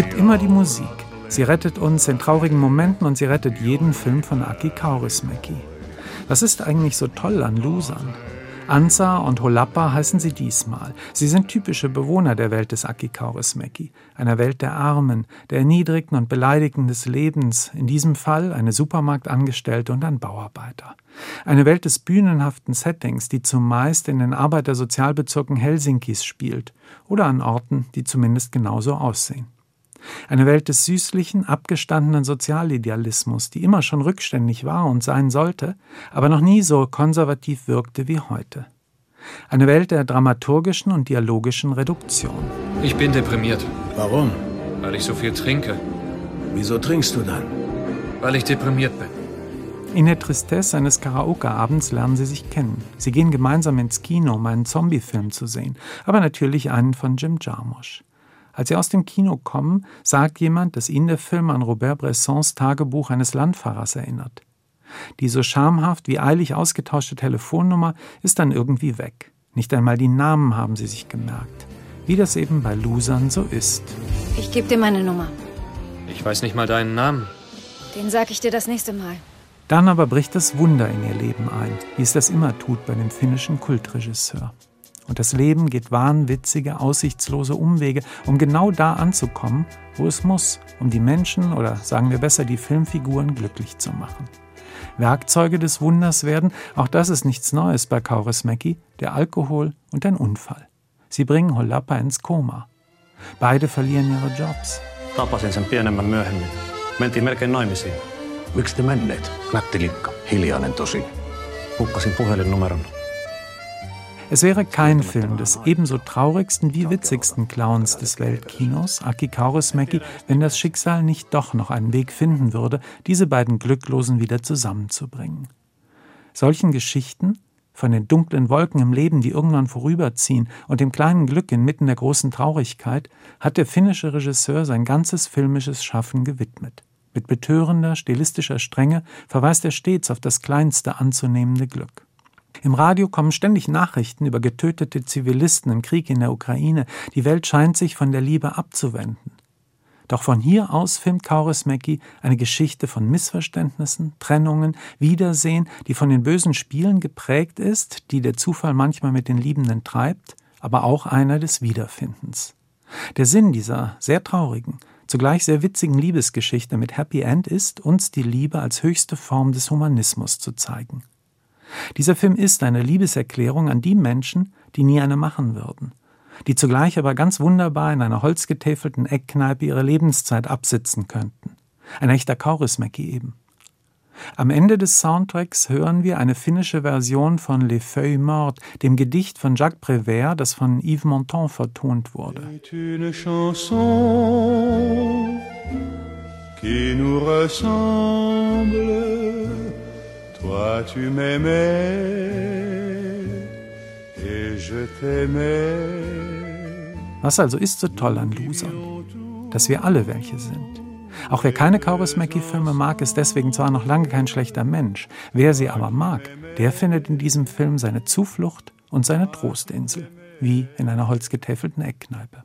gibt immer die Musik. Sie rettet uns in traurigen Momenten und sie rettet jeden Film von Aki Kaurismäki. Was ist eigentlich so toll an Losern? Ansa und Holappa heißen sie diesmal. Sie sind typische Bewohner der Welt des Aki Kaurismäki, einer Welt der Armen, der erniedrigten und beleidigten des Lebens, in diesem Fall eine Supermarktangestellte und ein Bauarbeiter. Eine Welt des bühnenhaften Settings, die zumeist in den Arbeitersozialbezirken Helsinkis spielt oder an Orten, die zumindest genauso aussehen. Eine Welt des süßlichen, abgestandenen Sozialidealismus, die immer schon rückständig war und sein sollte, aber noch nie so konservativ wirkte wie heute. Eine Welt der dramaturgischen und dialogischen Reduktion. Ich bin deprimiert. Warum? Weil ich so viel trinke. Wieso trinkst du dann? Weil ich deprimiert bin. In der Tristesse eines Karaoke-Abends lernen sie sich kennen. Sie gehen gemeinsam ins Kino, um einen Zombie-Film zu sehen, aber natürlich einen von Jim Jarmusch. Als sie aus dem Kino kommen, sagt jemand, dass ihnen der Film an Robert Bressons Tagebuch eines Landfahrers erinnert. Die so schamhaft wie eilig ausgetauschte Telefonnummer ist dann irgendwie weg. Nicht einmal die Namen haben sie sich gemerkt. Wie das eben bei Losern so ist. Ich gebe dir meine Nummer. Ich weiß nicht mal deinen Namen. Den sag ich dir das nächste Mal. Dann aber bricht das Wunder in ihr Leben ein, wie es das immer tut bei dem finnischen Kultregisseur. Und das Leben geht wahnwitzige, aussichtslose Umwege, um genau da anzukommen, wo es muss, um die Menschen oder sagen wir besser die Filmfiguren glücklich zu machen. Werkzeuge des Wunders werden, auch das ist nichts Neues bei Kaurismäki, der Alkohol und ein Unfall. Sie bringen Holappa ins Koma. Beide verlieren ihre Jobs. Tapasin sen pienemmän myöhemmin. Mentiin melkein naimisiin. Miksi te menneet? Nätti linkka. Hiljainen tosi. Hukkasin puhelinnumeron. Es wäre kein Film des ebenso traurigsten wie witzigsten Clowns des Weltkinos, Aki Kaurismäki, wenn das Schicksal nicht doch noch einen Weg finden würde, diese beiden Glücklosen wieder zusammenzubringen. Solchen Geschichten, von den dunklen Wolken im Leben, die irgendwann vorüberziehen, und dem kleinen Glück inmitten der großen Traurigkeit, hat der finnische Regisseur sein ganzes filmisches Schaffen gewidmet. Mit betörender, stilistischer Strenge verweist er stets auf das kleinste anzunehmende Glück. Im Radio kommen ständig Nachrichten über getötete Zivilisten im Krieg in der Ukraine. Die Welt scheint sich von der Liebe abzuwenden. Doch von hier aus filmt Kaurismäki eine Geschichte von Missverständnissen, Trennungen, Wiedersehen, die von den bösen Spielen geprägt ist, die der Zufall manchmal mit den Liebenden treibt, aber auch einer des Wiederfindens. Der Sinn dieser sehr traurigen, zugleich sehr witzigen Liebesgeschichte mit Happy End ist, uns die Liebe als höchste Form des Humanismus zu zeigen. Dieser Film ist eine Liebeserklärung an die Menschen, die nie eine machen würden, die zugleich aber ganz wunderbar in einer holzgetäfelten Eckkneipe ihre Lebenszeit absitzen könnten. Ein echter Kaurismäki eben. Am Ende des Soundtracks hören wir eine finnische Version von Les Feuilles Mortes, dem Gedicht von Jacques Prévert, das von Yves Montand vertont wurde. Qui nous ressemble Toi tu m'aimais et je t'aimais. Was also ist so toll an Losern? Dass wir alle welche sind. Auch wer keine Kaurismäki-Filme mag, ist deswegen zwar noch lange kein schlechter Mensch. Wer sie aber mag, der findet in diesem Film seine Zuflucht und seine Trostinsel, wie in einer holzgetäfelten Eckkneipe.